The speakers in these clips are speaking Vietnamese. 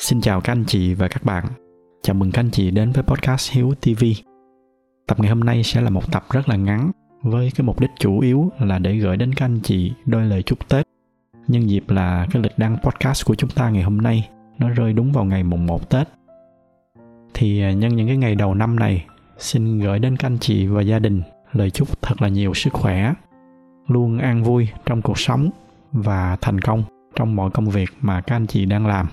Xin chào các anh chị và các bạn. Chào mừng các anh chị đến với podcast Hiếu TV. Tập ngày hôm nay sẽ là một tập rất là ngắn với cái mục đích chủ yếu là để gửi đến các anh chị đôi lời chúc Tết. Nhân dịp là cái lịch đăng podcast của chúng ta ngày hôm nay nó rơi đúng vào ngày mùng 1 Tết. Thì à, nhân những cái ngày đầu năm này, xin gửi đến các anh chị và gia đình lời chúc thật là nhiều sức khỏe, luôn an vui trong cuộc sống và thành công trong mọi công việc mà các anh chị đang làm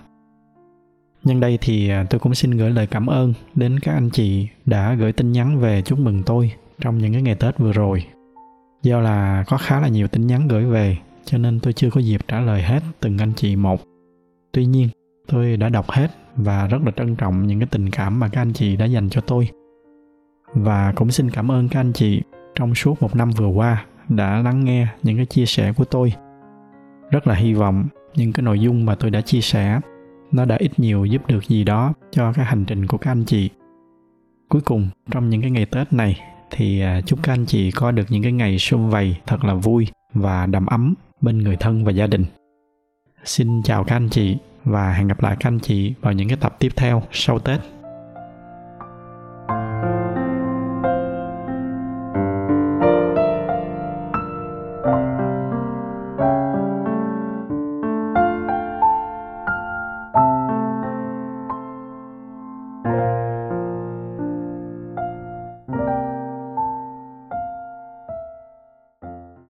nhân đây thì à, tôi cũng xin gửi lời cảm ơn đến các anh chị đã gửi tin nhắn về chúc mừng tôi trong những cái ngày tết vừa rồi. Do là có khá là nhiều tin nhắn gửi về, cho nên tôi chưa có dịp trả lời hết từng anh chị một. Tuy nhiên, tôi đã đọc hết và rất là trân trọng những cái tình cảm mà các anh chị đã dành cho tôi. Và cũng xin cảm ơn các anh chị trong suốt một năm vừa qua đã lắng nghe những cái chia sẻ của tôi. Rất là hy vọng những cái nội dung mà tôi đã chia sẻ nó đã ít nhiều giúp được gì đó cho cái hành trình của các anh chị. Cuối cùng, trong những cái ngày tết này, thì à, chúc các anh chị có được những cái ngày sum vầy thật là vui và đầm ấm bên người thân và gia đình. Xin chào các anh chị và hẹn gặp lại các anh chị vào những cái tập tiếp theo sau tết.